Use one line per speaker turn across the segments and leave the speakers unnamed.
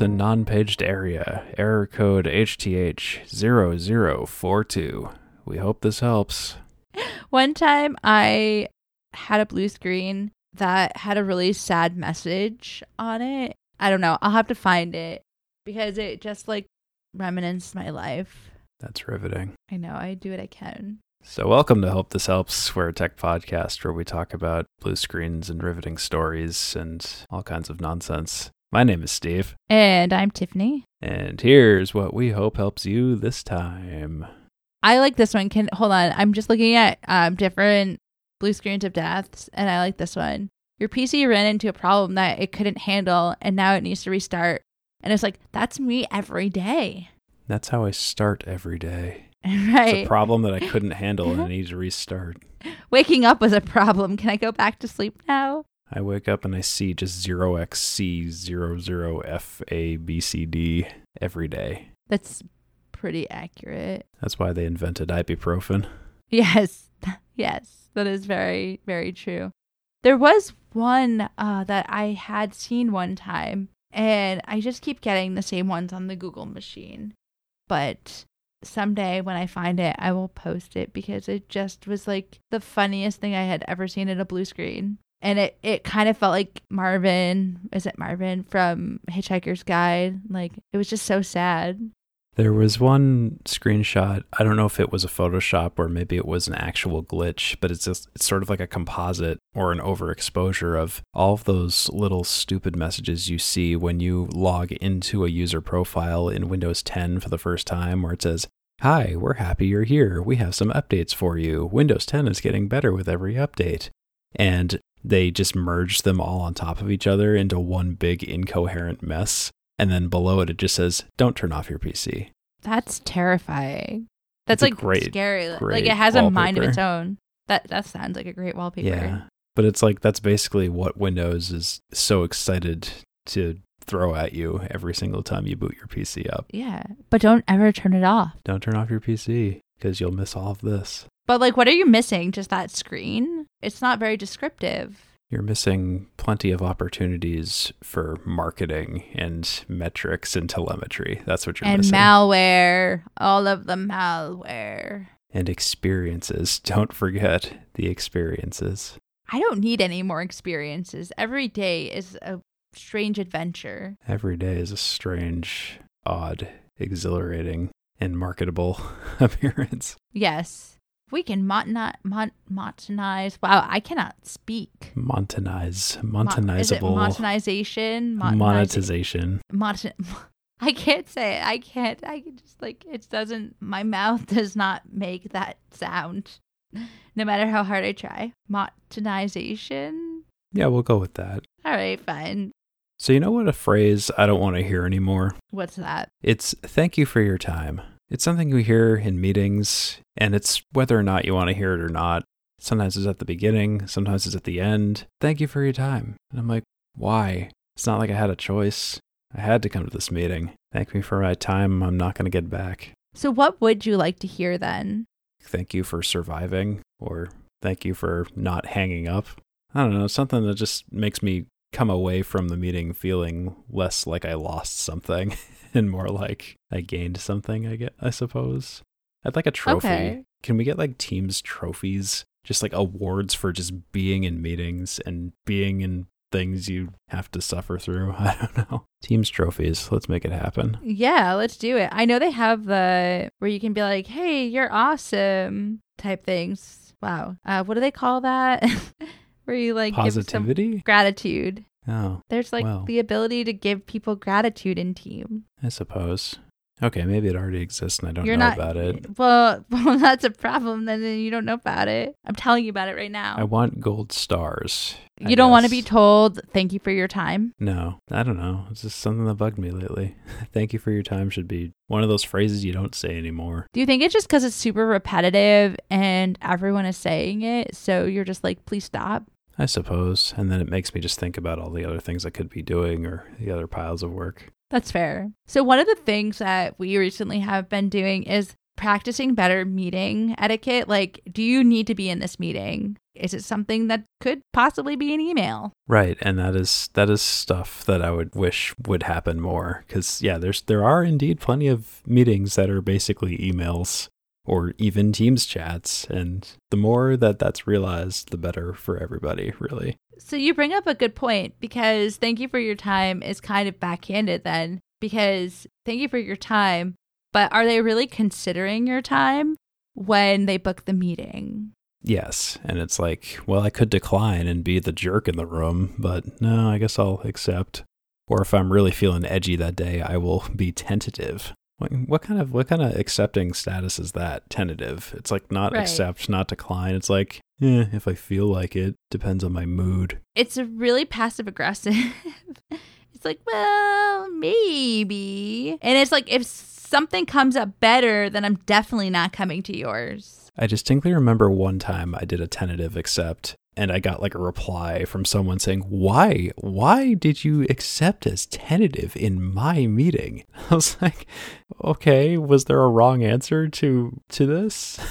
in non-paged area. Error code HTH0042. We hope this helps.
One time I had a blue screen that had a really sad message on it. I don't know. I'll have to find it because it just like reminisced my life.
That's riveting.
I know. I do what I can.
So, welcome to Hope This Helps. We're a tech podcast where we talk about blue screens and riveting stories and all kinds of nonsense. My name is Steve,
And I'm Tiffany.
and here's what we hope helps you this time.
I like this one. Can hold on. I'm just looking at um different blue screens of deaths, and I like this one. Your PC ran into a problem that it couldn't handle, and now it needs to restart. And it's like that's me every day,
That's how I start every day. It's
right?
a problem that I couldn't handle and I need to restart.
Waking up was a problem. Can I go back to sleep now?
I wake up and I see just 0xC00FABCD every day.
That's pretty accurate.
That's why they invented ibuprofen.
Yes, yes, that is very, very true. There was one uh, that I had seen one time, and I just keep getting the same ones on the Google machine. But someday when I find it, I will post it because it just was like the funniest thing I had ever seen in a blue screen. And it, it kind of felt like Marvin, is it Marvin from Hitchhiker's Guide? Like, it was just so sad.
There was one screenshot. I don't know if it was a Photoshop or maybe it was an actual glitch, but it's just it's sort of like a composite or an overexposure of all of those little stupid messages you see when you log into a user profile in Windows 10 for the first time where it says, "Hi, we're happy you're here. We have some updates for you. Windows 10 is getting better with every update." And they just merged them all on top of each other into one big incoherent mess. And then below it, it just says, "Don't turn off your PC."
That's terrifying. That's
It's
like
great,
scary. like it has a mind of its own. That that sounds like a great wallpaper.
Yeah, but it's like that's basically what Windows is so excited to throw at you every single time you boot your PC up.
Yeah. But don't ever turn it off.
Don't turn off your PC because you'll miss all of this.
But like what are you missing? Just that screen? It's not very descriptive.
You're missing plenty of opportunities for marketing and metrics and telemetry. That's what you're
and
missing.
malware. All of the malware.
and experiences. Don't forget the experiences.
I don't need any more experiences. Every day is a strange adventure.
Every day is a strange, odd, exhilarating, and marketable appearance.
Yes. We can motoni- mon- monetize. Wow, I cannot speak.
Montanize,
Mo- Is it
monetizable,
monetization?
Monetization.
Mon- I can't say it. I can't. I can just like it doesn't. My mouth does not make that sound, no matter how hard I try. Monetization.
Yeah, we'll go with that.
All right, fine.
So, you know what a phrase I don't want to hear anymore?
What's that?
It's thank you for your time. It's something we hear in meetings, and it's whether or not you want to hear it or not. Sometimes it's at the beginning, sometimes it's at the end. Thank you for your time. And I'm like, why? It's not like I had a choice. I had to come to this meeting. Thank me for my time. I'm not going to get back.
So, what would you like to hear then?
Thank you for surviving, or thank you for not hanging up. I don't know, something that just makes me come away from the meeting feeling less like I lost something and more like I gained something, I get I suppose. I'd like a trophy.
Okay.
Can we get like teams trophies? Just like awards for just being in meetings and being in things you have to suffer through. I don't know. Teams trophies. Let's make it happen.
Yeah, let's do it. I know they have the where you can be like, "Hey, you're awesome" type things. Wow. Uh, what do they call that? where you like
Positivity?
gratitude.
Oh,
There's like
Well.
the ability to give people gratitude in team.
I suppose. Okay, maybe it already exists and I don't
You're
know
not
about it.
Well, well, that's a problem. Then you don't know about it. I'm telling you about it right now.
I want gold stars. I
you don't want to be told thank you for your time.
No, I don't know. It's just something that bugged me lately. Thank you for your time should be one of those phrases you don't say anymore.
Do you think it's just because it's super repetitive and everyone is saying it, so you're just like, please stop?
I suppose. And then it makes me just think about all the other things I could be doing or the other piles of work.
That's fair. So one of the things that we recently have been doing is practicing better meeting etiquette. Like, do you need to be in this meeting? Is it something that could possibly be an email?
Right, and that is that is stuff that I would wish would happen more cuz yeah, there's there are indeed plenty of meetings that are basically emails or even Teams chats and the more that that's realized, the better for everybody, really.
So you bring up a good point because thank you for your time is kind of backhanded then because thank you for your time, but are they really considering your time when they book the meeting?
Yes. And it's like, well, I could decline and be the jerk in the room, but no, I guess I'll accept. Or if I'm really feeling edgy that day, I will be tentative. What, what kind of what kind of accepting status is that? Tentative. It's like not
Right.
accept, not decline. It's like, eh, if I feel like it, depends on my mood.
It's a really passive aggressive. it's like, well, maybe. And it's like if something comes up better, then I'm definitely not coming to yours.
I distinctly remember one time I did a tentative accept and I got like a reply from someone saying, "Why? Why did you accept as tentative in my meeting?" I was like, "Okay, was there a wrong answer to to this?"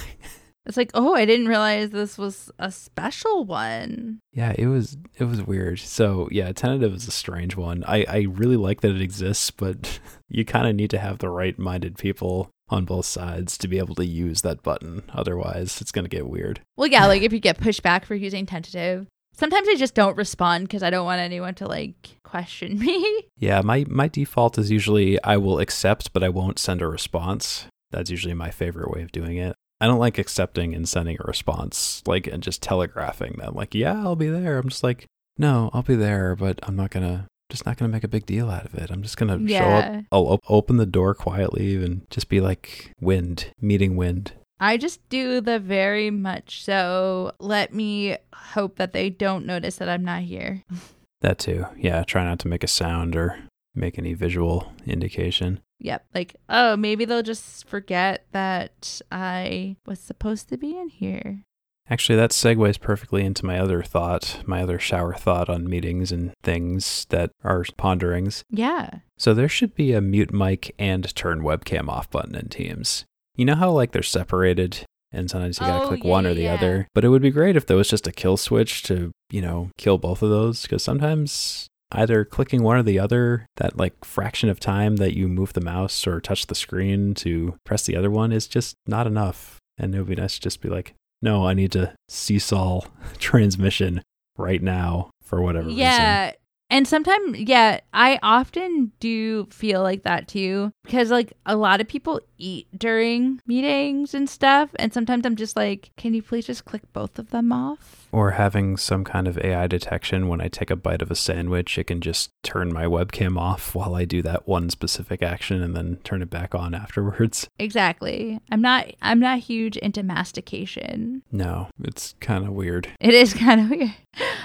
It's like, oh, I didn't realize this was a special one.
Yeah, it was it was weird. So yeah, tentative is a strange one. I I really like that it exists, but you kind of need to have the right minded people on both sides to be able to use that button. Otherwise, it's gonna get weird.
Well, yeah, like if you get pushed back for using tentative. Sometimes I just don't respond because I don't want anyone to like question me.
Yeah, my my default is usually I will accept, but I won't send a response. That's usually my favorite way of doing it. I don't like accepting and sending a response, like and just telegraphing them, like, yeah, I'll be there. I'm just like, no, I'll be there, but I'm not gonna, just not gonna make a big deal out of it. I'm just gonna show up. I'll op- open the door quietly and just be like, wind, meeting wind.
I just do the very much so. Let me hope that they don't notice that I'm not here.
That too. Yeah, try not to make a sound or make any visual indication.
Yep. Like, oh, maybe they'll just forget that I was supposed to be in here.
Actually, that segues perfectly into my other thought, my other shower thought on meetings and things that are ponderings.
Yeah.
So there should be a mute mic and turn webcam off button in Teams. You know how like they're separated and sometimes you gotta
Oh,
click
yeah,
one or the
yeah.
other. But it would be great if there was just a kill switch to, you know, kill both of those because sometimes either clicking one or the other, that like fraction of time that you move the mouse or touch the screen to press the other one is just not enough. And it would be nice to just be like, no, I need to seesaw transmission right now for whatever reason.
Yeah. And sometimes, yeah, I often do feel like that too because, like, a lot of people eat during meetings and stuff. And sometimes I'm just like, can you please just click both of them off?
Or having some kind of AI detection when I take a bite of a sandwich, it can just turn my webcam off while I do that one specific action and then turn it back on afterwards.
Exactly. I'm not, I'm not huge into mastication.
No, it's kind of weird.
It is kind of weird.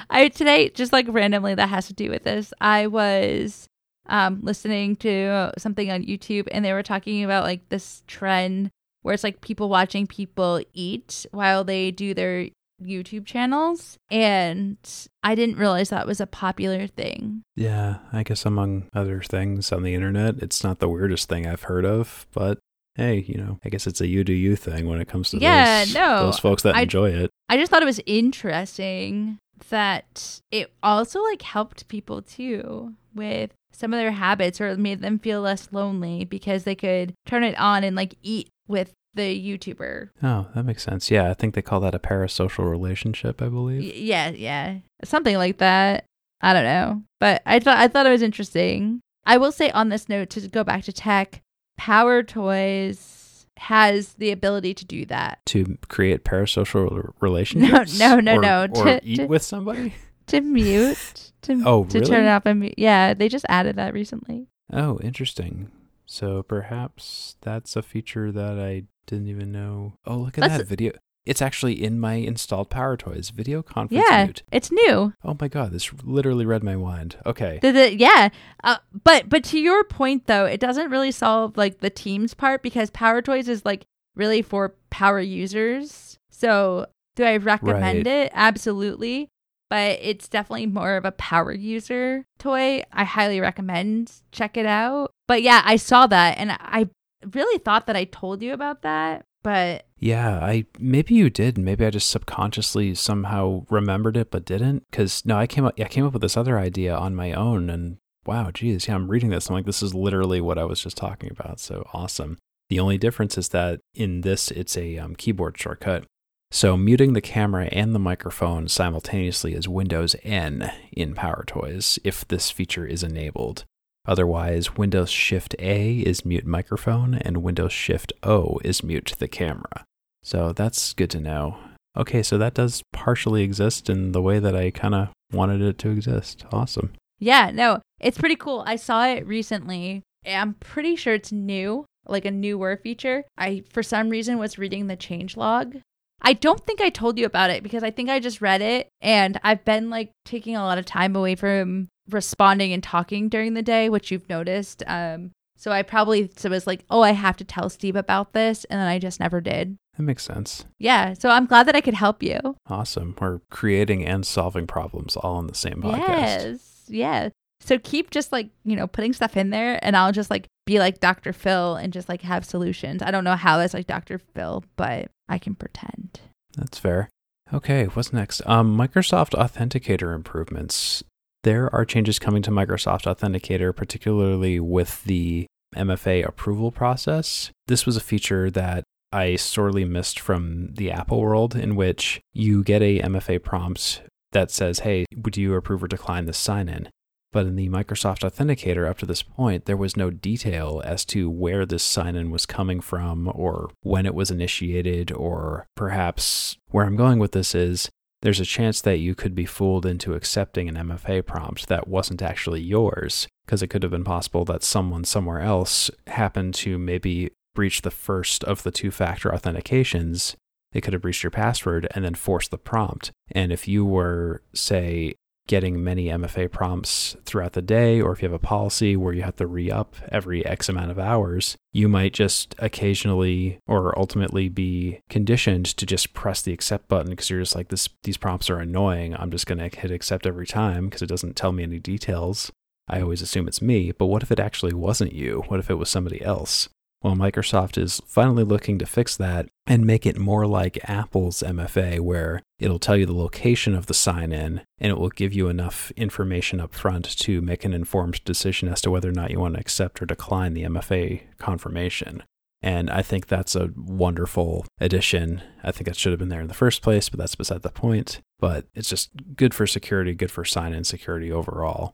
I today just like randomly that has to do with this. I was um listening to something on YouTube and they were talking about like this trend where it's like people watching people eat while they do their YouTube channels and I didn't realize that was a popular thing.
Yeah, I guess among other things on the internet, it's not the weirdest thing I've heard of, but hey, you know, I guess it's a you do you thing when it comes to
Yeah,
those,
no,
those folks that
I-
enjoy it.
I just thought it was interesting that it also like helped people too with some of their habits or made them feel less lonely because they could turn it on and like eat with the YouTuber.
Oh, that makes sense. Yeah, I think they call that a parasocial relationship, I believe.
yeah, yeah. Something like that. I don't know. But I thought I thought it was interesting. I will say on this note to go back to tech, Power Toys has the ability to do that.
To create parasocial relationships?
no, no,
Or-
no,
Or
to-
eat
to-
with somebody?
To mute. To,
Oh,
to turn it off and mute. Yeah, they just added that recently.
Oh, interesting. So perhaps that's a feature that I didn't even know. Oh, look at
That's-
that video. It's actually in my installed Power Toys video conference
Yeah,
mute.
it's new.
Oh my god, this literally read my mind. Okay.
The, the, yeah, uh, but but to your point though, it doesn't really solve like the Teams part because Power Toys is like really for power users. So do I recommend it? Absolutely, but it's definitely more of a power user toy. I highly recommend check it out. But yeah, I saw that and I really thought that I told you about that, but
Yeah, I maybe you did. Maybe I just subconsciously somehow remembered it but didn't. Because no, I came up. I came up with this other idea on my own, and wow, geez, yeah, I'm reading this. I'm like, this is literally what I was just talking about. So awesome. The only difference is that in this, it's a um, keyboard shortcut. So muting the camera and the microphone simultaneously is Windows N in PowerToys if this feature is enabled. Otherwise, Windows Shift A is mute microphone and Windows Shift O is mute the camera. So that's good to know. Okay, so that does partially exist in the way that I kind of wanted it to exist. Awesome.
yeah, no, it's pretty cool. I saw it recently. I'm pretty sure it's new, like a newer feature. I, for some reason, was reading the change log. I don't think I told you about it because I think I just read it and I've been like taking a lot of time away from responding and talking during the day, which you've noticed. Um, so I probably so was like, oh, I have to tell Steve about this, and then I just never did.
That makes sense.
Yeah, so I'm glad that I could help you.
Awesome. We're creating and solving problems all on the same podcast.
Yes, yeah. So keep just like you know putting stuff in there, and I'll just like be like Dr. Phil and just like have solutions. I don't know how that's like Dr. Phil, but I can pretend.
That's fair. Okay, what's next? Um, Microsoft Authenticator improvements. There are changes coming to Microsoft Authenticator, particularly with the MFA approval process. This was a feature that I sorely missed from the Apple world, in which you get a MFA prompt that says, Hey, would you approve or decline this sign in? But in the Microsoft Authenticator, up to this point, there was no detail as to where this sign in was coming from, or when it was initiated, or perhaps where I'm going with this is there's a chance that you could be fooled into accepting an MFA prompt that wasn't actually yours, because it could have been possible that someone somewhere else happened to maybe breach the first of the two factor authentications. They could have breached your password and then forced the prompt. And if you were, say, getting many MFA prompts throughout the day, or if you have a policy where you have to re up every X amount of hours, you might just occasionally or ultimately be conditioned to just press the accept button because you're just like, this, these prompts are annoying. I'm just going to hit accept every time because it doesn't tell me any details. I always assume it's me, but what if it actually wasn't you? What if it was somebody else? Well, Microsoft is finally looking to fix that and make it more like Apple's MFA, where it'll tell you the location of the sign in and it will give you enough information up front to make an informed decision as to whether or not you want to accept or decline the MFA confirmation. And I think that's a wonderful addition. I think that should have been there in the first place, but that's beside the point. But it's just good for security, good for sign in security overall.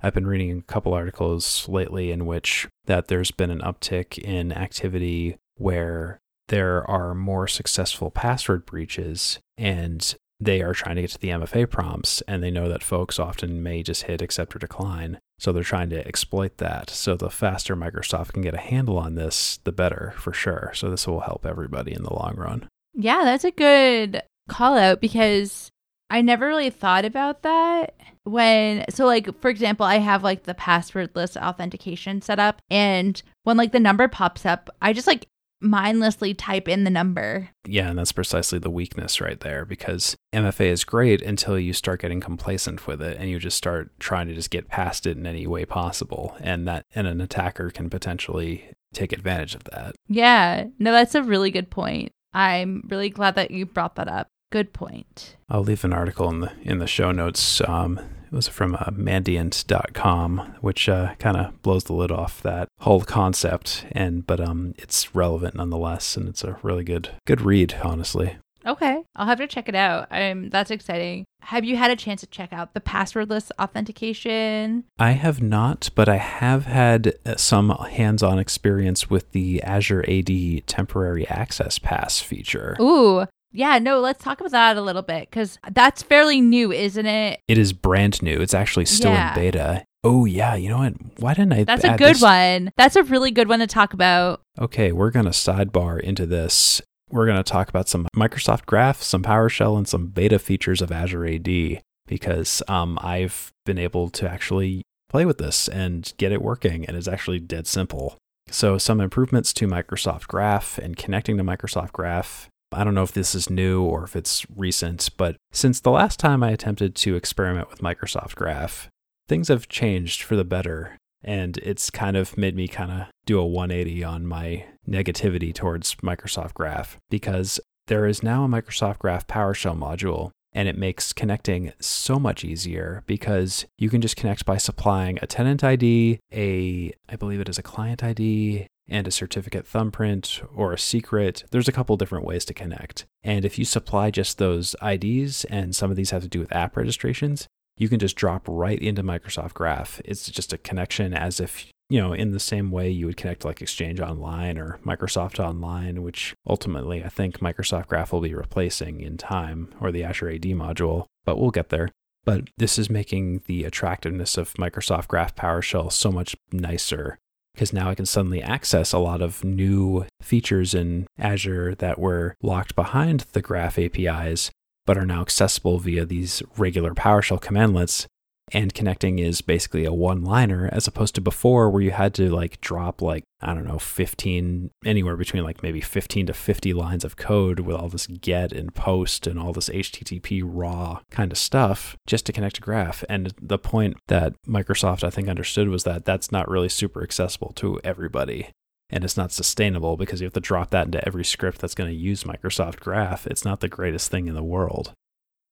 I've been reading a couple articles lately in which that there's been an uptick in activity where there are more successful password breaches and they are trying to get to the MFA prompts and they know that folks often may just hit accept or decline. So they're trying to exploit that. So the faster Microsoft can get a handle on this, the better for sure. So this will help everybody in the long run.
Yeah, that's a good call out because I never really thought about that when so like for example I have like the passwordless authentication set up and when like the number pops up I just like mindlessly type in the number.
Yeah, and that's precisely the weakness right there because MFA is great until you start getting complacent with it and you just start trying to just get past it in any way possible and that and an attacker can potentially take advantage of that.
Yeah. No, that's a really good point. I'm really glad that you brought that up. Good point.
I'll leave an article in the in the show notes. Um, it was from uh, Mandiant.com, which uh, kind of blows the lid off that whole concept, and but um, it's relevant nonetheless, and it's a really good good read, honestly.
Okay, I'll have to check it out. Um, that's exciting. Have you had a chance to check out the passwordless authentication?
I have not, but I have had uh, some hands-on experience with the Azure AD temporary access pass feature.
Ooh, yeah, no, let's talk about that a little bit because that's fairly new, isn't it?
It is brand new. It's actually still
Yeah.
in beta. Oh yeah, you know what? Why didn't I?
That's a good
this?
one. That's a really good one to talk about.
Okay, we're gonna sidebar into this. We're gonna talk about some Microsoft Graph, some PowerShell, and some beta features of Azure AD because um, I've been able to actually play with this and get it working, and it's actually dead simple. So some improvements to Microsoft Graph and connecting to Microsoft Graph. I don't know if this is new or if it's recent, but since the last time I attempted to experiment with Microsoft Graph, things have changed for the better. And it's kind of made me kind of do a 180 on my negativity towards Microsoft Graph because there is now a Microsoft Graph PowerShell module and it makes connecting so much easier because you can just connect by supplying a tenant ID, a I believe it is a client ID, and a certificate thumbprint or a secret. There's a couple different ways to connect. And if you supply just those IDs and some of these have to do with app registrations, you can just drop right into Microsoft Graph. It's just a connection as if you know, in the same way you would connect like Exchange Online or Microsoft Online, which ultimately I think Microsoft Graph will be replacing in time, or the Azure AD module, but we'll get there. But this is making the attractiveness of Microsoft Graph PowerShell so much nicer because now I can suddenly access a lot of new features in Azure that were locked behind the Graph APIs, but are now accessible via these regular PowerShell commandlets and connecting is basically a one liner as opposed to before where you had to like drop like i don't know 15 anywhere between like maybe 15 to 50 lines of code with all this get and post and all this http raw kind of stuff just to connect to graph and the point that microsoft i think understood was that that's not really super accessible to everybody and it's not sustainable because you have to drop that into every script that's going to use Microsoft Graph. It's not the greatest thing in the world.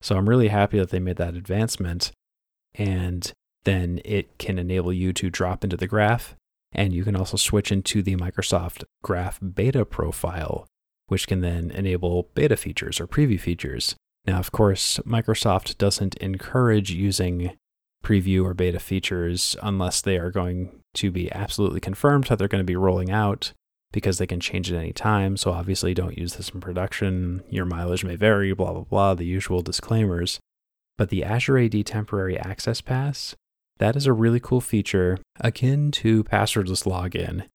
So I'm really happy that they made that advancement and then it can enable you to drop into the graph. And you can also switch into the Microsoft Graph beta profile, which can then enable beta features or preview features. Now, of course, Microsoft doesn't encourage using preview or beta features unless they are going to be absolutely confirmed that they're going to be rolling out because they can change at any time. So, obviously, don't use this in production. Your mileage may vary, blah, blah, blah, the usual disclaimers. But the Azure AD Temporary Access Pass, that is a really cool feature akin to passwordless login.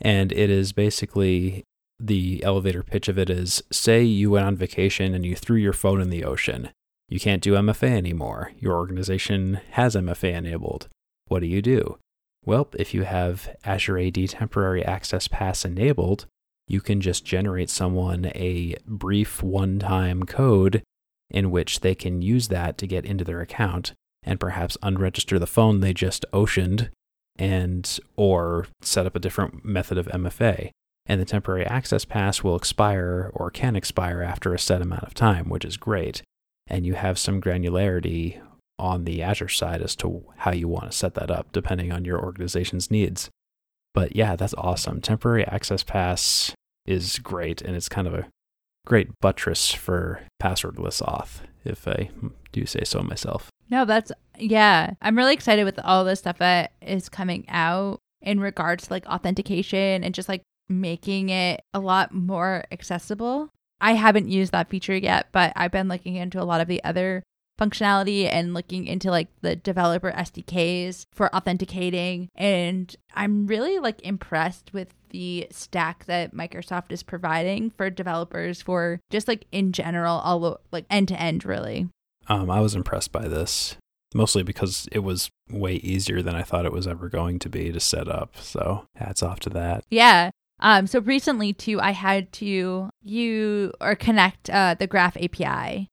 And it is basically the elevator pitch of it is say you went on vacation and you threw your phone in the ocean. You can't do MFA anymore. Your organization has MFA enabled. What do you do? Well, if you have Azure AD Temporary Access Pass enabled, you can just generate someone a brief one time code in which they can use that to get into their account and perhaps unregister the phone they just oceaned and or set up a different method of MFA. And the temporary access pass will expire or can expire after a set amount of time, which is great. And you have some granularity on the Azure side as to how you want to set that up, depending on your organization's needs. But yeah, that's awesome. Temporary access pass is great, and it's kind of a great buttress for passwordless auth, if I do say so myself.
No, that's yeah. I'm really excited with all the stuff that is coming out in regards to like authentication and just like making it a lot more accessible. I haven't used that feature yet, but I've been looking into a lot of the other functionality and looking into like the developer SDKs for authenticating and I'm really like impressed with the stack that Microsoft is providing for developers for just like in general all like end to end really.
Um I was impressed by this mostly because it was way easier than I thought it was ever going to be to set up. So hats off to that.
Yeah. Um, so recently too, I had to you or connect uh, the Graph API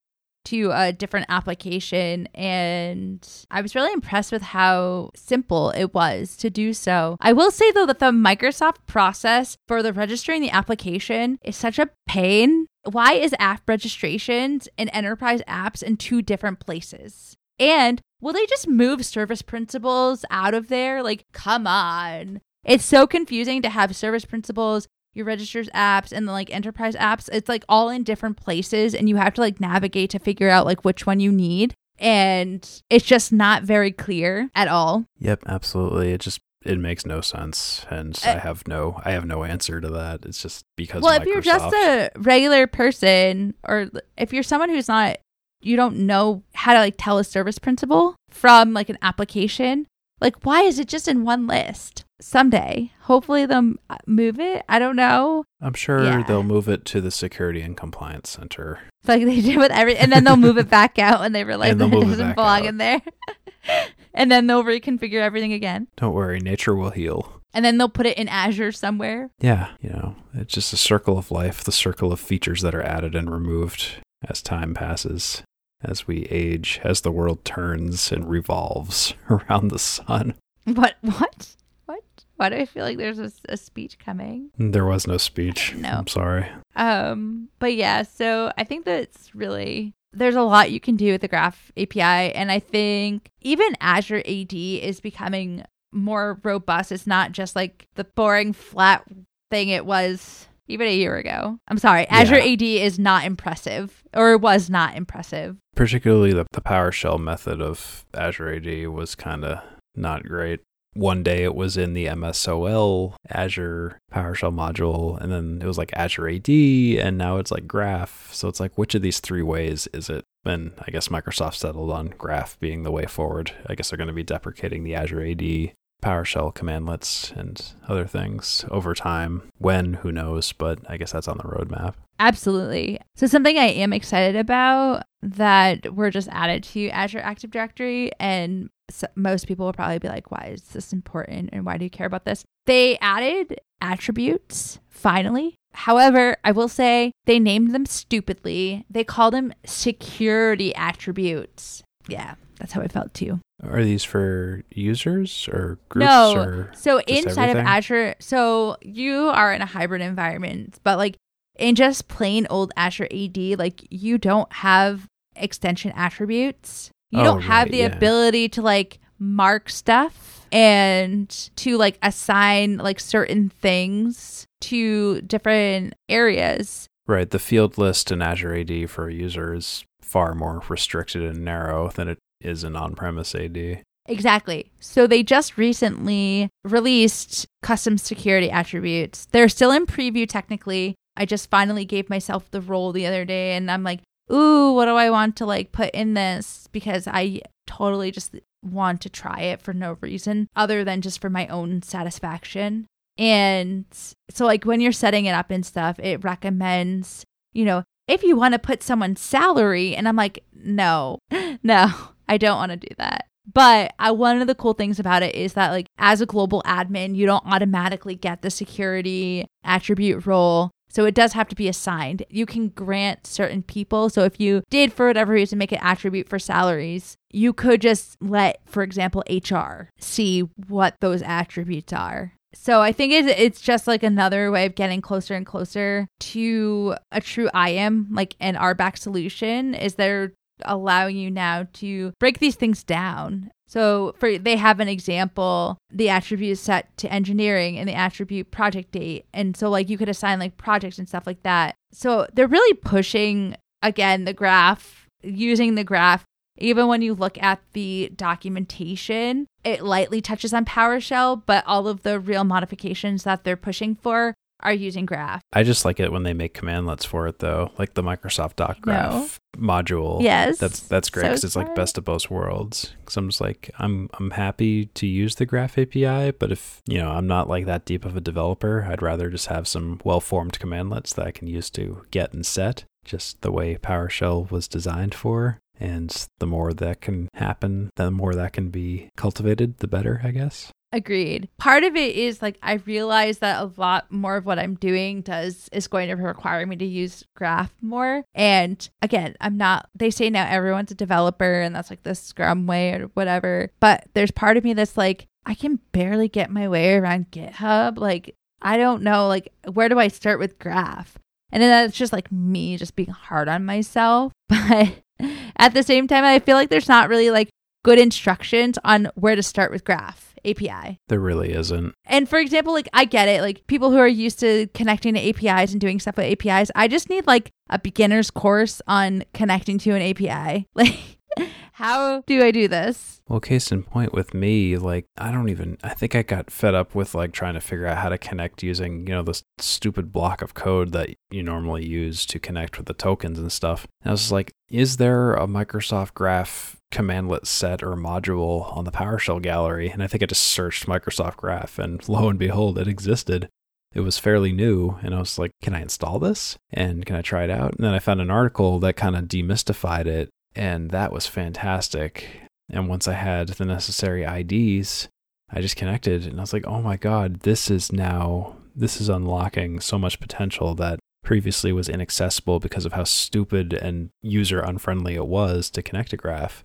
to a different application and I was really impressed with how simple it was to do so. I will say though that the Microsoft process for the registering the application is such a pain. Why is app registrations and enterprise apps in two different places? And will they just move service principals out of there? Like, come on. It's so confusing to have service principals your registers apps and the like enterprise apps it's like all in different places and you have to like navigate to figure out like which one you need. And it's just not very clear at all.
Yep absolutely. It just it makes no sense. And uh, i have no i have no answer to that. It's just because
well if you're just a regular person or if you're someone who's not you don't know how to like tell a service principal from like an application like why is it just in one list someday. Hopefully they'll uh, move it. I don't know.
I'm sure yeah. they'll move it to the security and compliance center.
It's like they did with every, and then they'll move it back out when they realize that it doesn't belong out. in there. and then they'll reconfigure everything again.
Don't worry, nature will heal.
And then they'll put it in Azure somewhere.
Yeah, you know, it's just a circle of life, the circle of features that are added and removed as time passes, as we age, as the world turns and revolves around the sun.
What? What? Why do I feel like there's a, a speech coming?
There was no speech.
No.
I'm sorry.
Um, but yeah, so I think that's really there's a lot you can do with the Graph API, and I think even Azure AD is becoming more robust. It's not just like the boring flat thing it was even a year ago. I'm sorry, Azure
Yeah.
AD is not impressive, or was not impressive.
Particularly the, the PowerShell method of Azure AD was kind of not great. One day it was in the MSOL Azure PowerShell module, and then it was like Azure AD, and now it's like Graph. So it's like, which of these three ways is it? And I guess Microsoft settled on Graph being the way forward. I guess they're going to be deprecating the Azure AD PowerShell commandlets and other things over time. When, who knows, but I guess that's on the roadmap.
Absolutely. So something I am excited about that were just added to Azure Active Directory and most people will probably be like why is this important and why do you care about this? They added attributes finally. However, I will say they named them stupidly. They called them security attributes. Yeah, that's how I felt too.
Are these for users or groups
no.
or
so inside
everything?
of Azure, so you are in a hybrid environment, but like in just plain old Azure AD, like you don't have extension attributes. You
Oh,
don't have
right,
the
yeah.
ability to like mark stuff and to like assign like certain things to different areas.
right? The field list in Azure AD for a user is far more restricted and narrow than it is in on-premise AD.
Exactly. So they just recently released custom security attributes. They're still in preview technically. I just finally gave myself the role the other day and I'm like, "Ooh, what do I want to like put in this?" because I totally just want to try it for no reason other than just for my own satisfaction. And so like when you're setting it up and stuff, it recommends, you know, if you want to put someone's salary and I'm like, "No. No, I don't want to do that." But uh, one of the cool things about it is that, like, as a global admin, you don't automatically get the security attribute role. So it does have to be assigned. You can grant certain people. So if you did, for whatever reason, make an attribute for salaries, you could just let, for example, HR see what those attributes are. So I think it's, just like another way of getting closer and closer to a true IAM, like an RBAC solution, is they're allowing you now to break these things down. So for they have an example, the attribute is set to engineering and the attribute project date. And so like you could assign like projects and stuff like that. So they're really pushing again the graph, using the graph. Even when you look at the documentation, it lightly touches on PowerShell, but all of the real modifications that they're pushing for are using graph.
I just like it when they make commandlets for it though, like the Microsoft dot Graph module.
Yes.
That's that's great
So
because it's like best of both worlds. Because I'm just like I'm I'm happy to use the Graph API, but if you know I'm not like that deep of a developer, I'd rather just have some well-formed commandlets that I can use to get and set, just the way PowerShell was designed for. And the more that can happen, the more that can be cultivated, the better, I guess.
Agreed. Part of it is like I realize that a lot more of what I'm doing does is going to require me to use graph more. And again, I'm not they say now everyone's a developer and that's like the scrum way or whatever. But there's part of me that's like I can barely get my way around GitHub. Like I don't know like where do I start with graph? And then that's just like me just being hard on myself. But at the same time I feel like there's not really like good instructions on where to start with graph API.
There really isn't.
And for example, like I get it, like people who are used to connecting to APIs and doing stuff with APIs, I just need like a beginner's course on connecting to an API. Like how do I do this?
Well, case in point with me, like I don't even I think I got fed up with like trying to figure out how to connect using, you know, this stupid block of code that you normally use to connect with the tokens and stuff. And I was like, is there a Microsoft Graph commandlet set or module on the PowerShell gallery? And I think I just searched Microsoft Graph and lo and behold, it existed. It was fairly new, and I was like, can I install this? And can I try it out? And then I found an article that kind of demystified it, and that was fantastic. And once I had the necessary IDs, I just connected and I was like, oh my God, this is now, this is unlocking so much potential that previously was inaccessible because of how stupid and user unfriendly it was to connect a graph.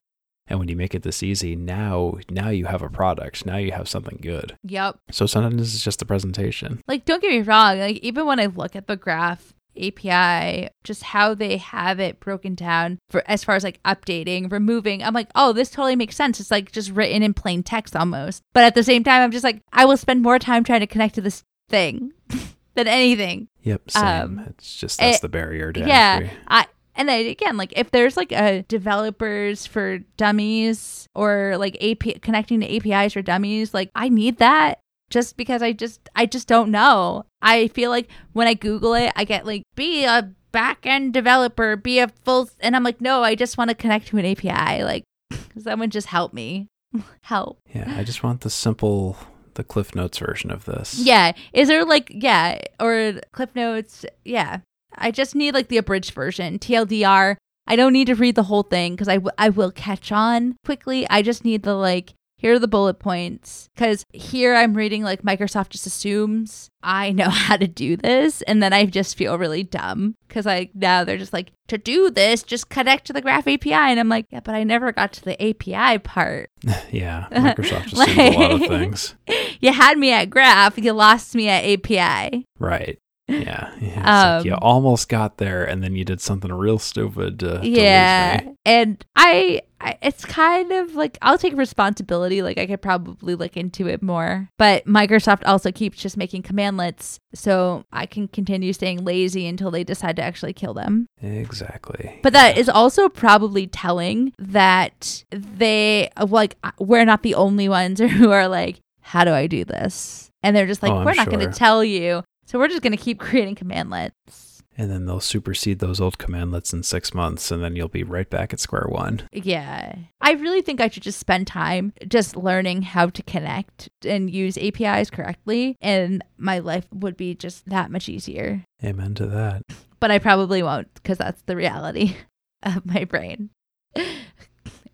And when you make it this easy, now now you have a product. Now you have something good.
Yep.
So sometimes it's just the presentation.
Like, don't get me wrong. Like, even when I look at the graph API, just how they have it broken down for as far as like updating, removing, I'm like, oh, this totally makes sense. It's like just written in plain text almost. But at the same time, I'm just like, I will spend more time trying to connect to this thing than anything.
Yep, same.
Um,
it's just that's
it-
the barrier to
yeah.
entry.
I and then again, like if there's like a developers for dummies or like AP connecting to APIs for dummies, like I need that just because I just I just don't know. I feel like when I Google it, I get like be a back end developer, be a full, and I'm like, no, I just want to connect to an API. Like someone just help me, help.
Yeah, I just want the simple, the Cliff Notes version of this.
Yeah. Is there like yeah or Cliff Notes? Yeah. I just need like the abridged version, TLDR. I don't need to read the whole thing because I, w- I will catch on quickly. I just need the like here are the bullet points because here I'm reading like Microsoft just assumes I know how to do this, and then I just feel really dumb because like now they're just like to do this, just connect to the Graph API, and I'm like, yeah, but I never got to the API part.
yeah, Microsoft just assumes a lot of things.
You had me at Graph, you lost me at API.
Right. Yeah. yeah. It's like you
Um,
almost got there and then you did something real stupid to, to lose
yeah
me.
and I, I it's kind of like i'll take responsibility like i could probably look into it more but microsoft also keeps just making commandlets so i can continue staying lazy until they decide to actually kill them
Exactly.
but that is also probably telling that they like we're not the only ones who are like how do i do this and they're just like
Oh, I'm
we're not going to tell you so we're just going to keep creating commandlets
And then they'll supersede those old commandlets in six months, and then you'll be right back at square one.
Yeah. I really think I should just spend time just learning how to connect and use APIs correctly, and my life would be just that much easier.
Amen to that.
But I probably won't because that's the reality of my brain.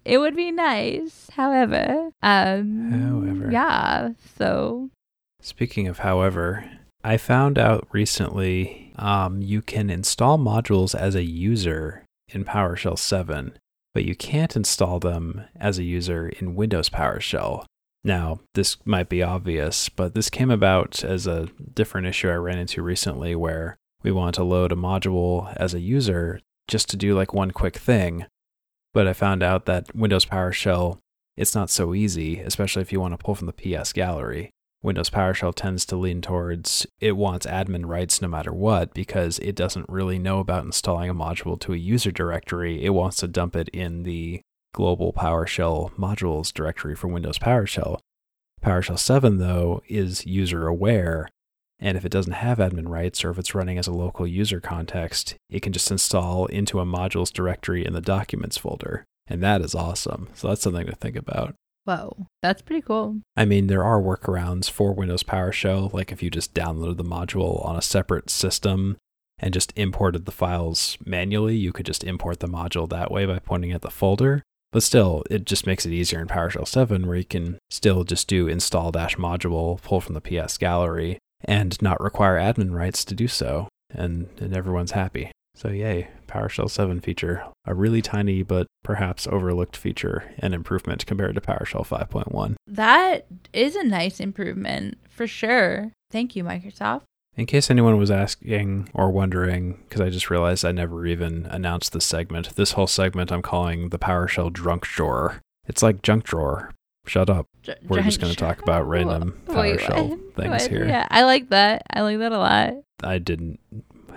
It would be nice, however. Um
However.
Yeah. So
Speaking of however, I found out recently um, you can install modules as a user in PowerShell 7, but you can't install them as a user in Windows PowerShell. Now, this might be obvious, but this came about as a different issue I ran into recently where we want to load a module as a user just to do like one quick thing. But I found out that Windows PowerShell, it's not so easy, especially if you want to pull from the PS gallery. Windows PowerShell tends to lean towards it wants admin rights no matter what because it doesn't really know about installing a module to a user directory. It wants to dump it in the global PowerShell modules directory for Windows PowerShell. PowerShell 7, though, is user aware, and if it doesn't have admin rights or if it's running as a local user context, it can just install into a modules directory in the documents folder. And that is awesome. So that's something to think about.
Whoa. That's pretty cool.
I mean, there are workarounds for Windows PowerShell, like if you just downloaded the module on a separate system and just imported the files manually, you could just import the module that way by pointing at the folder. But still, it just makes it easier in PowerShell 7 where you can still just do install dash module, pull from the PS gallery, and not require admin rights to do so. And, and everyone's happy. So, yay, PowerShell 7 feature, a really tiny but perhaps overlooked feature and improvement compared to PowerShell 5.1.
That is a nice improvement for sure. Thank you, Microsoft.
In case anyone was asking or wondering, because I just realized I never even announced this segment, this whole segment I'm calling the PowerShell Drunk Drawer. It's like junk drawer. Shut up.
Dr-
We're just going to talk about random
Wait,
PowerShell
what?
things
What?
here.
Yeah, I like that. I like that a lot.
I didn't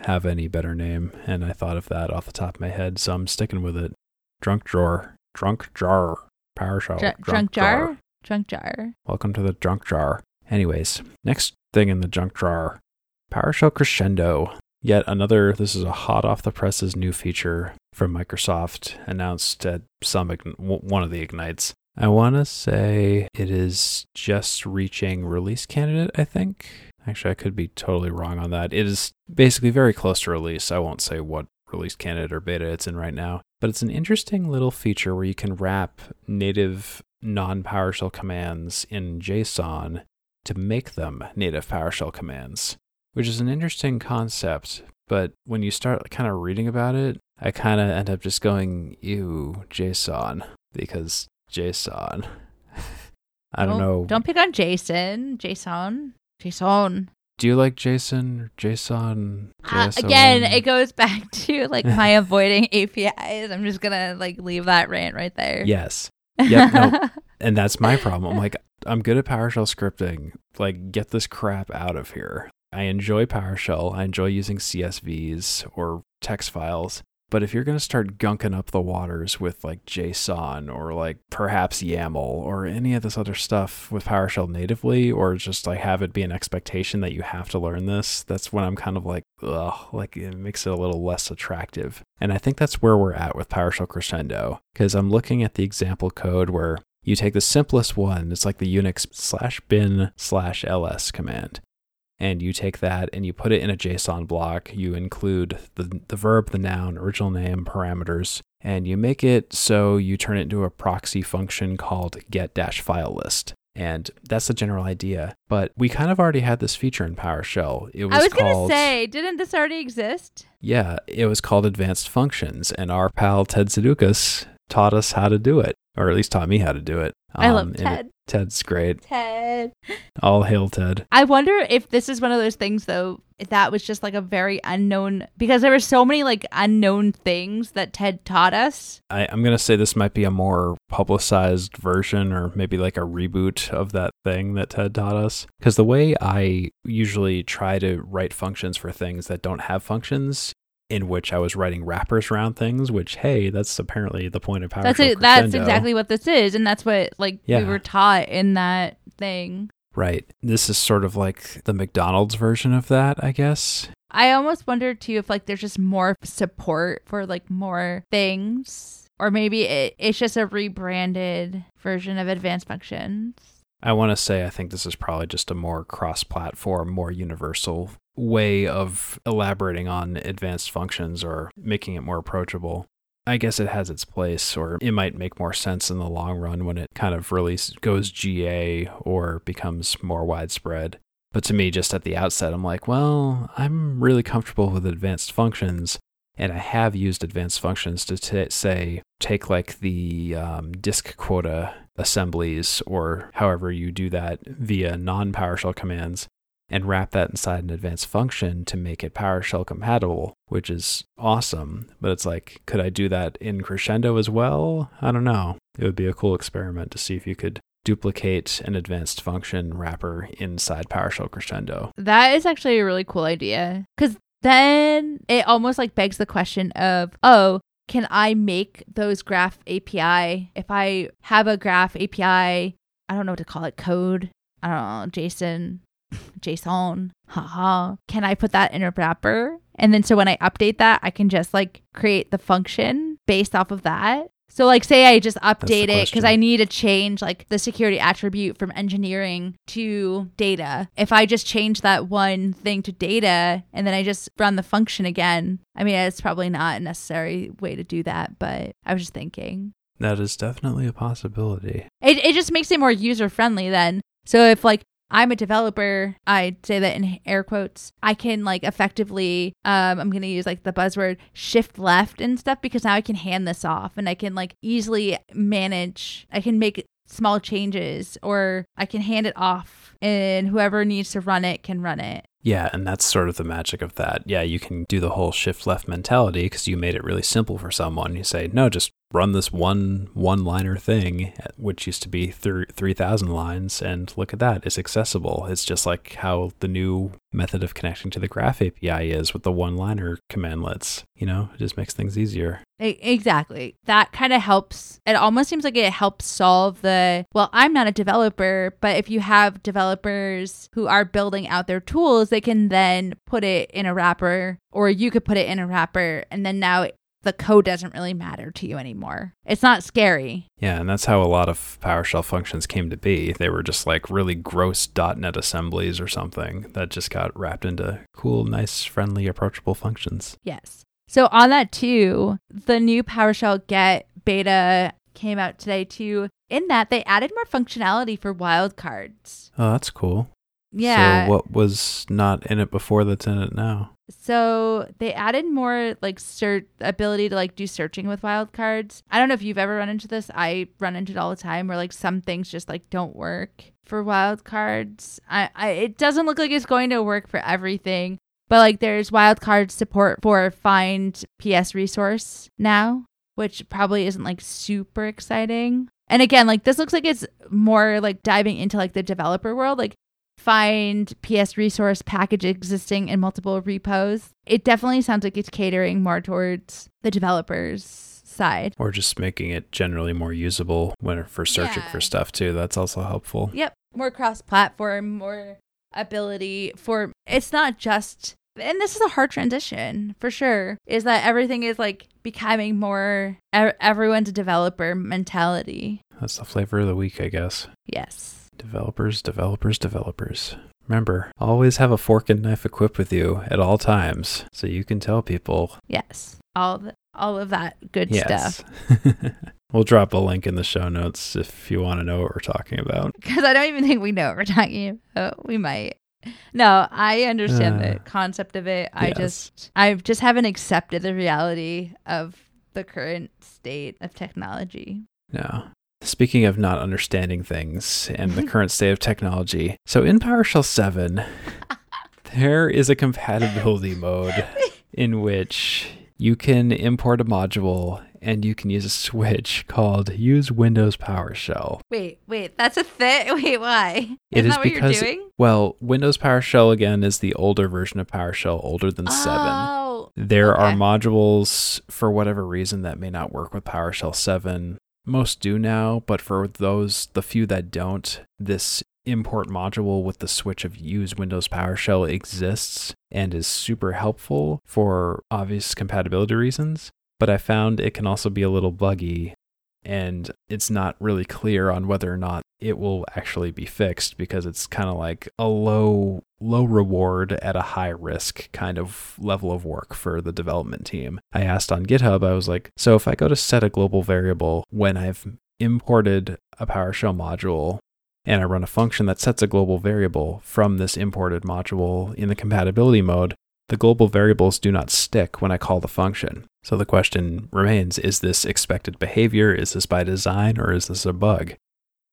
have any better name, and I thought of that off the top of my head, so I'm sticking with it. Drunk drawer. Drunk jar. PowerShell.
Dr- drunk jar? Drunk jar.
Welcome to the drunk jar. Anyways, next thing in the junk jar PowerShell Crescendo. Yet another, this is a hot off the presses new feature from Microsoft announced at some one of the Ignites. I want to say it is just reaching release candidate, I think. Actually, I could be totally wrong on that. It is basically very close to release. I won't say what release candidate or beta it's in right now, but it's an interesting little feature where you can wrap native non PowerShell commands in JSON to make them native PowerShell commands, which is an interesting concept. But when you start kind of reading about it, I kind of end up just going, ew, JSON, because JSON. I don't
Don't-
know.
Don't pick on Jason. Jason. Jason.
Do you like Jason or JSON?
Uh, again, it goes back to like my avoiding APIs. I'm just gonna like leave that rant right there.
Yes. Yep, no. And that's my problem. I'm like, I'm good at PowerShell scripting. Like, get this crap out of here. I enjoy PowerShell. I enjoy using CSVs or text files. But if you're going to start gunking up the waters with like JSON or like perhaps YAML or any of this other stuff with PowerShell natively, or just like have it be an expectation that you have to learn this, that's when I'm kind of like, ugh, like it makes it a little less attractive. And I think that's where we're at with PowerShell Crescendo because I'm looking at the example code where you take the simplest one, it's like the Unix slash bin slash ls command and you take that and you put it in a JSON block. You include the, the verb, the noun, original name, parameters, and you make it so you turn it into a proxy function called get file list. And that's the general idea. But we kind of already had this feature in PowerShell. It was,
I was
called,
gonna say, didn't this already exist?
yeah, it was called advanced functions, and our pal Ted Sadukas taught us how to do it, or at least taught me how to do it.
I
Um,
love
and it-
Ted.
Ted's great.
Ted.
All hail Ted.
I wonder if this is one of those things though that was just like a very unknown because there were so many like unknown things that Ted taught us.
I, I'm going to say this might be a more publicized version or maybe like a reboot of that thing that Ted taught us. Because the way I usually try to write functions for things that don't have functions, in which I was writing wrappers around things, which, hey, that's apparently the point of PowerShell
That's it. That's exactly what this is, and that's what like we were taught in that thing.
Right. This is sort of like the McDonald's version of that, I guess.
I almost wonder too if like there's just more support for like more things, or maybe it, it's just a rebranded version of advanced functions.
I want to say I think this is probably just a more cross platform, more universal way of elaborating on advanced functions or making it more approachable. I guess it has its place, or it might make more sense in the long run when it kind of really goes GA or becomes more widespread. But to me, just at the outset, I'm like, well, I'm really comfortable with advanced functions, and I have used advanced functions to t- say, take like the um, disk quota assemblies or however you do that via non PowerShell commands and wrap that inside an advanced function to make it PowerShell compatible, which is awesome. But it's like, could I do that in Crescendo as well? I don't know. It would be a cool experiment to see if you could duplicate an advanced function wrapper inside PowerShell Crescendo.
That is actually a really cool idea because then it almost like begs the question of, oh, can I make those graph API? If I have a graph API, I don't know what to call it, code, I don't know, JSON, JSON, haha. Can I put that in a wrapper? And then so when I update that, I can just like create the function based off of that. So like say I just update it because. I need to change like the security attribute from engineering to data. If I just change that one thing to data and then I just run the function again, I mean it's probably not a necessary way to do that, but I was just thinking.
That is definitely a possibility.
It it just makes it more user friendly then. So if like I'm a developer, I say that in air quotes, I can like effectively um I'm going to use like the buzzword shift left and stuff because now I can hand this off and I can like easily manage. I can make small changes or I can hand it off and whoever needs to run it can run it.
Yeah, and that's sort of the magic of that. Yeah, you can do the whole shift left mentality because you made it really simple for someone. You say, no, just run this one one liner thing, which used to be thir- 3,000 lines, and look at that, it's accessible. It's just like how the new method of connecting to the Graph API is with the one liner cmdlets. You know, it just makes things easier.
Exactly. That kind of helps. It almost seems like it helps solve the well, I'm not a developer, but if you have developers who are building out their tools, they can then put it in a wrapper, or you could put it in a wrapper, and then now the code doesn't really matter to you anymore. It's not scary.
Yeah, and that's how a lot of PowerShell functions came to be. They were just like really gross .NET assemblies or something that just got wrapped into cool, nice, friendly, approachable functions.
Yes. So on that too, the new PowerShellGet beta came out today too. In that they added more functionality for wildcards.
Oh, that's cool.
Yeah.
So what was not in it before that's in it now?
So they added more like search ability to like do searching with wildcards. I don't know if you've ever run into this. I run into it all the time where like some things just like don't work for wildcards. I, I it doesn't look like it's going to work for everything. But like there's wildcard support for find PS resource now, which probably isn't like super exciting. And again, like this looks like it's more like diving into like the developer world. Like find PS resource package existing in multiple repos. It definitely sounds like it's catering more towards the developers side.
Or just making it generally more usable when for searching
Yeah.
for stuff too. That's also helpful.
Yep, more cross platform, more ability for it's not just and this is a hard transition for sure is that everything is like becoming more everyone's a developer mentality.
That's the flavor of the week, I guess.
Yes.
Developers, developers, developers. Remember, always have a fork and knife equipped with you at all times so you can tell people
Yes. All the, all of that good
yes.
stuff.
we'll drop a link in the show notes if you want to know what we're talking about.
Because I don't even think we know what we're talking about. We might. No, I understand
Uh,
the concept of it. I
yes.
just, I just haven't accepted the reality of the current state of technology.
No. Speaking of not understanding things and the current state of technology, so in PowerShell 7, there is a compatibility mode in which you can import a module and you can use a switch called Use Windows PowerShell.
Wait, wait, that's a thing. Wait, why?
It
Isn't
is
that what
because-
you're doing?
Well, Windows PowerShell again is the older version of PowerShell, older than 7.
Oh,
There are modules for whatever reason that may not work with PowerShell 7. Most do now, but for those, the few that don't, this import module with the switch of use Windows PowerShell exists and is super helpful for obvious compatibility reasons. But I found it can also be a little buggy and it's not really clear on whether or not it will actually be fixed because it's kind of like a low low reward at a high risk kind of level of work for the development team. I asked on GitHub I was like, "So if I go to set a global variable when I've imported a PowerShell module and I run a function that sets a global variable from this imported module in the compatibility mode, the global variables do not stick when I call the function. So the question remains is this expected behavior? Is this by design or is this a bug?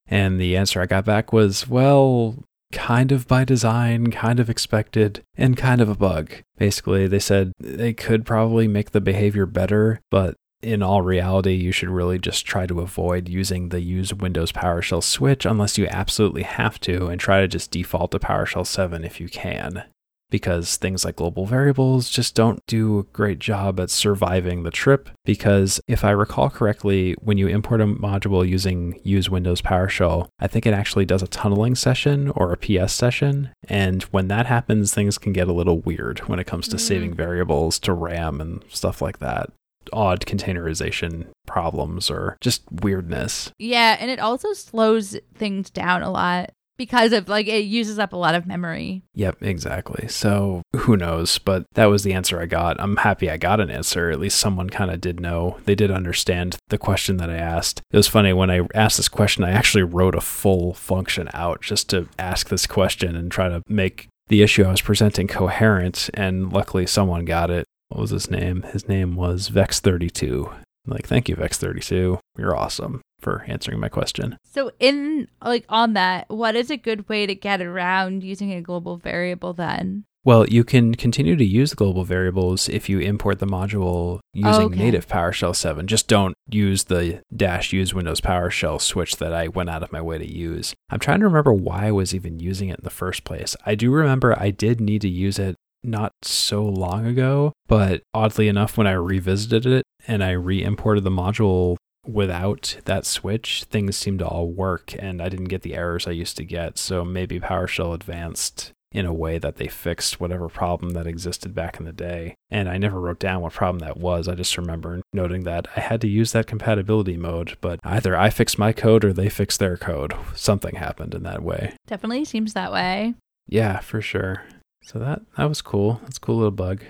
And the answer I got back was, well, kind of by design, kind of expected, and kind of a bug. Basically, they said they could probably make the behavior better, but in all reality, you should really just try to avoid using the use Windows PowerShell switch unless you absolutely have to, and try to just default to PowerShell 7 if you can. Because things like global variables just don't do a great job at surviving the trip. Because if I recall correctly, when you import a module using use Windows PowerShell, I think it actually does a tunneling session or a PS session. And when that happens, things can get a little weird when it comes to
Mm.
saving variables to RAM and stuff like that odd containerization problems or just weirdness.
Yeah, and it also slows things down a lot because of like it uses up a lot of memory.
Yep, exactly. So who knows? But that was the answer I got. I'm happy I got an answer. At least someone kind of did know. They did understand the question that I asked. It was funny when I asked this question, I actually wrote a full function out just to ask this question and try to make the issue I was presenting coherent. And luckily, someone got it. What was his name? His name was Vex32. Like, thank you, Vex32. You're awesome for answering my question.
So in like on that, what is a good way to get around using a global variable then?
Well, you can continue to use global variables if you import the module using
Okay.
native PowerShell 7. Just don't use the dash use Windows PowerShell switch that I went out of my way to use. I'm trying to remember why I was even using it in the first place. I do remember I did need to use it not so long ago, but oddly enough, when I revisited it and I re imported the module without that switch, things seemed to all work and I didn't get the errors I used to get. So maybe PowerShell advanced in a way that they fixed whatever problem that existed back in the day. And I never wrote down what problem that was. I just remember noting that I had to use that compatibility mode, but either I fixed my code or they fixed their code. Something happened in that way.
Definitely seems that way.
Yeah, for sure. So that that was cool. That's a cool little bug.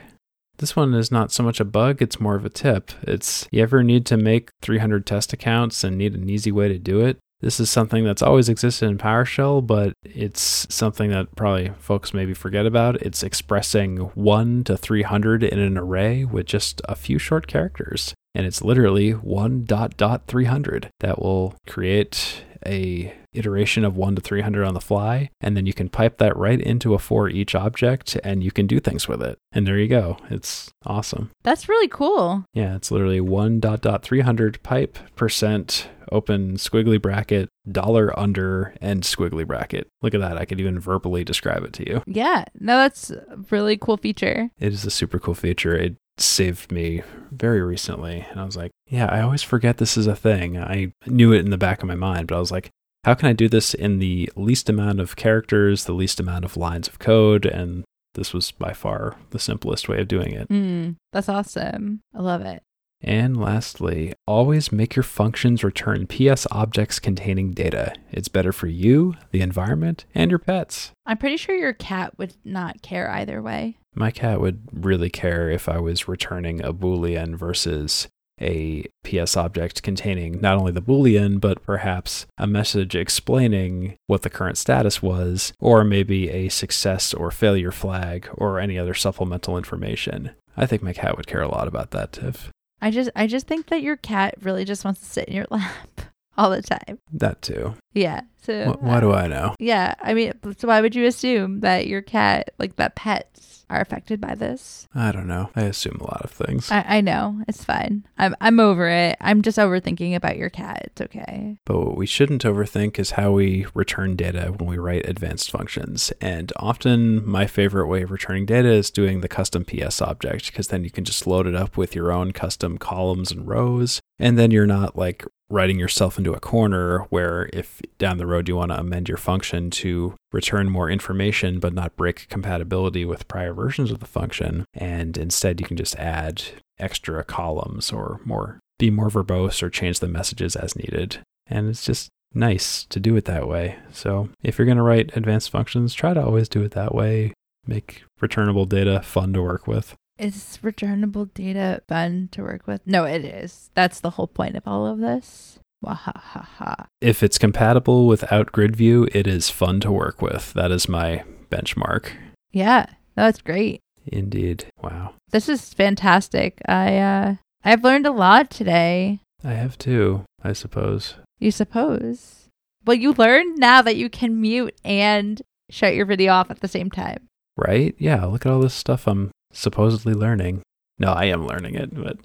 This one is not so much a bug, it's more of a tip. It's you ever need to make 300 test accounts and need an easy way to do it? This is something that's always existed in PowerShell, but it's something that probably folks maybe forget about. It's expressing 1 to 300 in an array with just a few short characters. And it's literally 1 dot dot 300 that will create a iteration of 1 to 300 on the fly and then you can pipe that right into a for each object and you can do things with it. And there you go. It's awesome.
That's really cool.
yeah it's literally 1 dot dot 300 pipe percent open squiggly bracket dollar under and squiggly bracket. Look at that. I could even verbally describe it to you.
Yeah. No, that's a really cool feature.
it is a super cool feature. It saved me very recently and i was like yeah i always forget this is a thing. I knew it in the back of my mind but i was like how can i do this in the least amount of characters the least amount of lines of code and this was by far the simplest way of doing it
Mm, that's awesome. I love it.
and lastly, always make your functions return PS objects containing data. It's better for you, the environment, and your pets.
I'm pretty sure your cat would not care either way.
My cat would really care if I was returning a Boolean versus a PS object containing not only the Boolean, but perhaps a message explaining what the current status was, or maybe a success or failure flag, or any other supplemental information. I think my cat would care a lot about that, Tiff.
I just I just think that your cat really just wants to sit in your lap all the time.
That too.
Yeah. So
Wh- Why do I know?
Yeah, I mean, so why would you assume that your cat, like that pets, are affected by this?
I don't know. I assume a lot of things.
I, I know it's fine. I'm I'm over it. I'm just overthinking about your cat. It's okay.
But what we shouldn't overthink is how we return data when we write advanced functions. And often, my favorite way of returning data is doing the custom PS object, because then you can just load it up with your own custom columns and rows. And then you're not like writing yourself into a corner where if down the road you want to amend your function to return more information but not break compatibility with prior versions of the function and instead you can just add extra columns or more be more verbose or change the messages as needed. And it's just nice to do it that way. So if you're going to write advanced functions try to always do it that way. Make returnable data fun to work with
Is returnable data fun to work with? No, it is. That's the whole point of all of this. Wahahaha.
if it's compatible without grid view, it is fun to work with. That is my benchmark.
Yeah, that's great.
Indeed. Wow.
This is fantastic. I uh I've learned a lot today.
I have too, I suppose.
You suppose. Well, you learned now that you can mute and shut your video off at the same time.
Right? Yeah, look at all this stuff I'm supposedly learning. No, I am learning it, but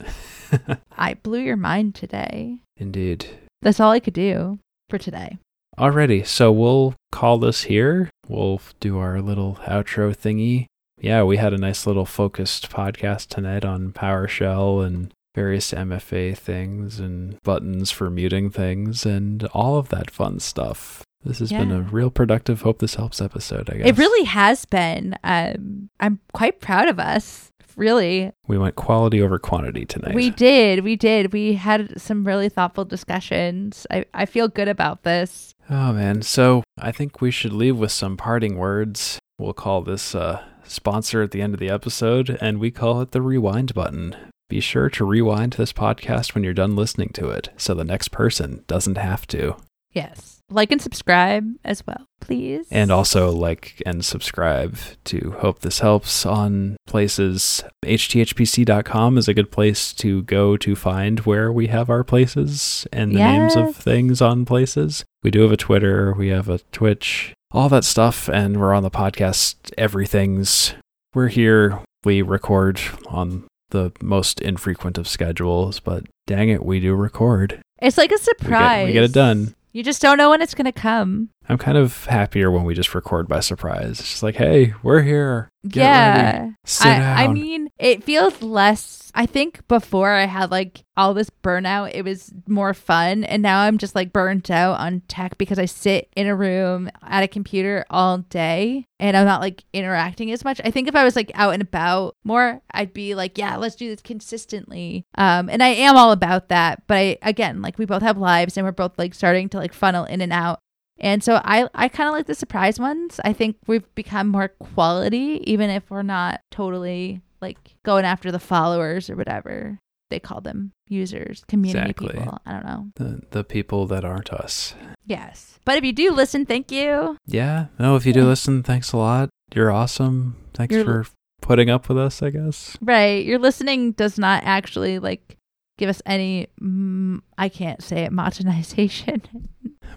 I blew your mind today.
indeed.
That's all I could do for today.
Alrighty, so we'll call this here. We'll do our little outro thingy. Yeah, we had a nice little focused podcast tonight on PowerShell and various MFA things and buttons for muting things and all of that fun stuff. This has been a real productive Hope This Helps episode, I guess.
It really has been. Um, I'm quite proud of us. Really,
We went quality over quantity tonight.
we did. We did. We had some really thoughtful discussions. I, I feel good about this.
Oh man, so I think we should leave with some parting words. We'll call this uh, sponsor at the end of the episode, and we call it the rewind button. Be sure to rewind this podcast when you're done listening to it, so the next person doesn't have to.
Yes. Like and subscribe as well, please.
And also like and subscribe to Hope This Helps on places. HTHPC.com is a good place to go to find where we have our places and the names of things on places. We do have a Twitter, we have a Twitch, all that stuff, and we're on the podcast Everything's. We're here, we record on the most infrequent of schedules, but dang it, we do record.
it's like a
We get,
surprise.
we get it done.
You just don't know when it's going to come.
I'm kind of happier when we just record by surprise. It's just like, hey, we're here. Get
yeah.
ready. Sit
I,
down.
I mean, it feels less. I think before I had like all this burnout, it was more fun. And now I'm just like burnt out on tech because I sit in a room at a computer all day and I'm not like interacting as much. I think if I was like out and about more, I'd be like, yeah, let's do this consistently. Um, and I am all about that. But I, again, like we both have lives and we're both like starting to like funnel in and out. And so I, I kind of like the surprise ones. I think we've become more quality, even if we're not totally like going after the followers or whatever they call them users, community
Exactly.
people. I don't know.
the, the people that aren't us.
Yes. But if you do listen, thank you.
Yeah. No, if you do listen, thanks a lot. You're awesome. Thanks
You're-
for putting up with us, I guess.
Right. Your listening does not actually like give us any mm, I can't say it monetization.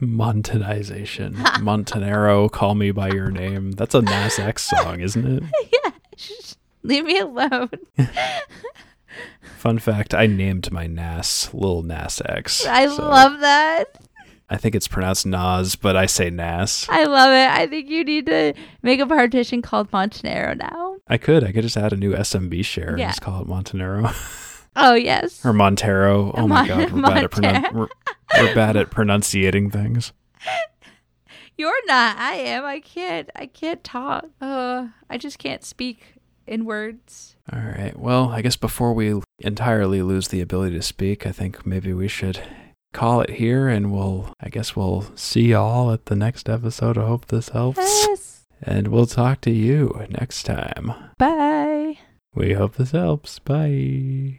Montanization. Montanero, call me by your name. That's a Nas X song, isn't it?
yeah. Just leave me alone.
Fun fact, I named my NAS Lil Nas X.
I
so
love that.
I think it's pronounced Nas, but I say Nas.
I love it. I think you need to make a partition called Montenegro now.
I could. I could just add a new SMB share and
Yeah.
just call it Montanero
Oh yes.
or Montero. Oh my god, we're bad, at pronun- we're, we're bad at pronunciating things.
You're not. I am. I can't. I can't talk. Uh, I just can't speak in words.
All right. Well, I guess before we entirely lose the ability to speak, I think maybe we should call it here and we'll I guess we'll see y'all at the next episode. I hope this helps.
Yes.
And we'll talk to you next time.
Bye.
We hope this helps. Bye.